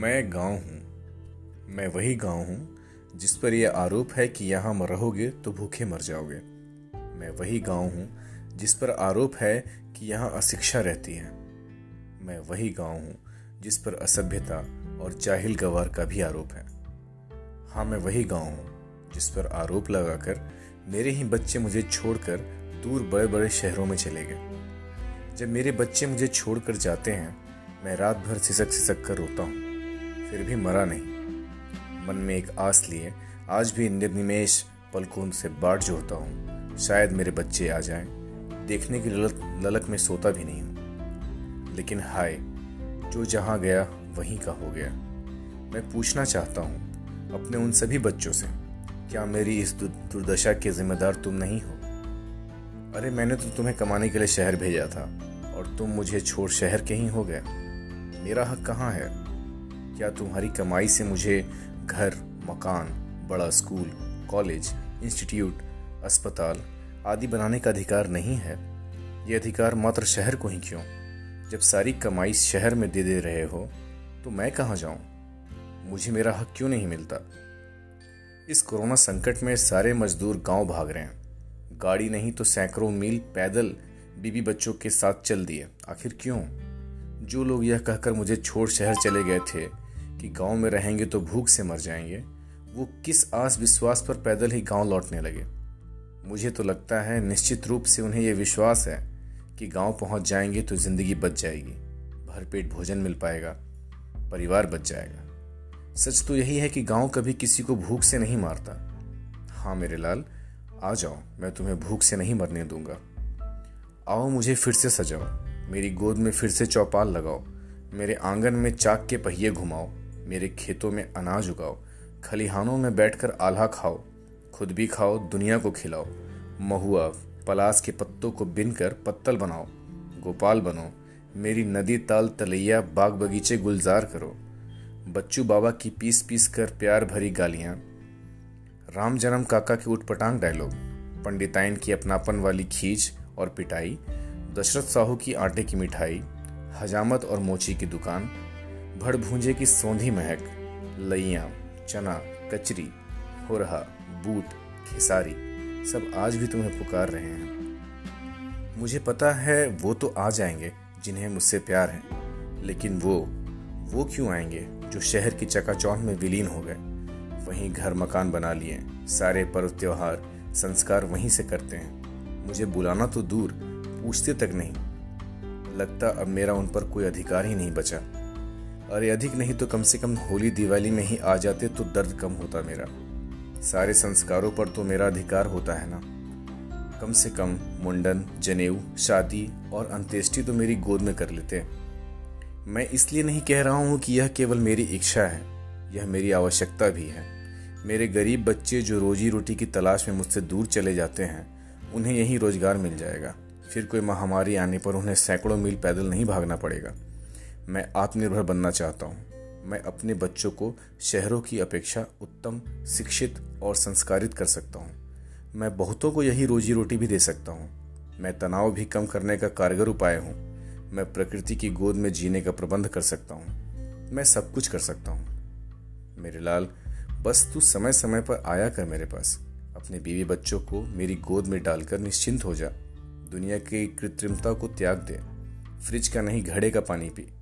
मैं गाँव हूँ। मैं वही गाँव हूँ जिस पर यह आरोप है कि यहाँ रहोगे तो भूखे मर जाओगे। मैं वही गाँव हूँ जिस पर आरोप है कि यहाँ अशिक्षा रहती है। मैं वही गाँव हूँ जिस पर असभ्यता और जाहिल गवार का भी आरोप है। हाँ मैं वही गाँव हूँ जिस पर आरोप लगाकर मेरे ही बच्चे मुझे छोड़कर दूर बड़े बड़े शहरों में चले गए। जब मेरे बच्चे मुझे छोड़कर जाते हैं, मैं रात भर सिसक सिसक कर रोता हूँ। फिर भी मरा नहीं। मन में एक आस लिए, आज भी निर्निमेश पलकों से बाट जोड़ता हूँ। शायद मेरे बच्चे आ जाएँ। देखने की ललक ललक में सोता भी नहीं हूँ। लेकिन हाय, जो जहाँ गया, वहीं का हो गया। मैं पूछना चाहता हूँ, अपने उन सभी बच्चों से, क्या मेरी इस दुर्दशा के जिम्मेदार तुम नहीं हो? अरे, मैंने तो तुम्हें कमाने के लिए शहर भेजा था, और तुम मुझे छोड़ शहर के ही हो गए। मेरा हक कहाँ है? क्या तुम्हारी कमाई से मुझे घर, मकान, बड़ा स्कूल, कॉलेज, इंस्टीट्यूट, अस्पताल आदि बनाने का अधिकार नहीं है? ये अधिकार मात्र शहर को ही क्यों? जब सारी कमाई शहर में दे दे रहे हो तो मैं कहाँ जाऊँ? मुझे मेरा हक क्यों नहीं मिलता? इस कोरोना संकट में सारे मजदूर गाँव भाग रहे हैं। गाड़ी नहीं तो सैकड़ों मील पैदल बीबी बच्चों के साथ चल दिए। आखिर क्यों? जो लोग यह कहकर मुझे छोड़ शहर चले गए थे कि गाँव में रहेंगे तो भूख से मर जाएँगे। वो किस आस विश्वास पर पैदल ही गाँव लौटने लगे। मुझे तो लगता है निश्चित रूप से उन्हें यह विश्वास है कि गाँव पहुँच जाएँगे तो ज़िंदगी बच जाएगी। भरपेट भोजन मिल पाएगा, परिवार बच जाएगा। सच तो यही है कि गाँव कभी किसी को भूख से नहीं मारता। हाँ मेरे लाल, आ जाओ, मैं तुम्हें भूख से नहीं मरने दूँगा। आओ मुझे फिर से सजाओ, मेरी गोद में फिर से चौपाल लगाओ, मेरे आँगन में चाक के पहिए घुमाओ। मेरे खेतों में अनाज उगाओ, खलिहानों में बैठकर आल्हा खाओ, खुद भी खाओ, दुनिया को खिलाओ। महुआ पलास के पत्तों को बिनकर पत्तल बनाओ। गोपाल बनो, मेरी नदी ताल तलैया, बाग बगीचे गुलजार करो। बच्चू बाबा की पीस पीस कर प्यार भरी गालियाँ। राम जन्म काका के उठपटांग डायलॉग पंडिताइन की अपनापन वाली खींच और पिटाई, दशरथ साहू की आटे की मिठाई, हजामत और मोची की दुकान भड़ भूंजे की सौंधी महक, लइया, चना, कचरी हो रहा बूट, खेसारी, सब आज भी तुम्हें पुकार रहे हैं। मुझे पता है वो तो आ जाएँगे जिन्हें मुझसे प्यार है, लेकिन वो वो क्यों आएँगे जो शहर की चकाचौंध में विलीन हो गए? वहीं घर मकान बना लिए, सारे पर्व त्योहार, संस्कार वहीं से करते हैं। मुझे बुलाना तो दूर, पूछते तक नहीं। लगता अब मेरा उन पर कोई अधिकार ही नहीं बचा। अरे अधिक नहीं तो कम से कम होली दिवाली में ही आ जाते तो दर्द कम होता मेरा। सारे संस्कारों पर तो मेरा अधिकार होता है ना। कम से कम मुंडन, जनेऊ, शादी और अंत्येष्टि तो मेरी गोद में कर लेते मैं इसलिए नहीं कह रहा हूँ कि यह केवल मेरी इच्छा है, यह मेरी आवश्यकता भी है। मेरे गरीब बच्चे जो रोजी रोटी की तलाश में मुझसे दूर चले जाते हैं, उन्हें यही रोज़गार मिल जाएगा। फिर कोई महामारी आने पर उन्हें सैकड़ों मील पैदल नहीं भागना पड़ेगा। मैं आत्मनिर्भर बनना चाहता हूँ। मैं अपने बच्चों को शहरों की अपेक्षा उत्तम, शिक्षित और संस्कारित कर सकता हूँ। मैं बहुतों को यही रोजी रोटी भी दे सकता हूँ। मैं तनाव भी कम करने का कारगर उपाय हूँ। मैं प्रकृति की गोद में जीने का प्रबंध कर सकता हूँ। मैं सब कुछ कर सकता हूँ। मेरे लाल, बस तू समय समय पर आया कर मेरे पास। अपने बीवी बच्चों को मेरी गोद में डालकर निश्चिंत हो जा। दुनिया की कृत्रिमता को त्याग दे। फ्रिज का नहीं, घड़े का पानी पी।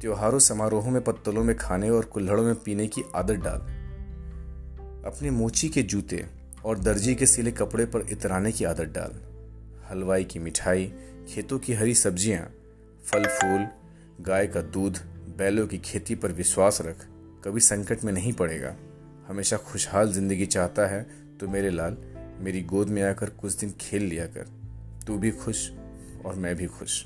त्योहारों, समारोहों में पत्तलों में खाने और कुल्हड़ों में पीने की आदत डाल। अपने मोची के जूते और दर्जी के सिले कपड़े पर इतराने की आदत डाल। हलवाई की मिठाई, खेतों की हरी सब्ज़ियाँ फल फूल गाय का दूध, बैलों की खेती पर विश्वास रख। कभी संकट में नहीं पड़ेगा। हमेशा खुशहाल ज़िंदगी चाहता है तो मेरे लाल, मेरी गोद में आकर कुछ दिन खेल लिया कर। तू भी खुश और मैं भी खुश।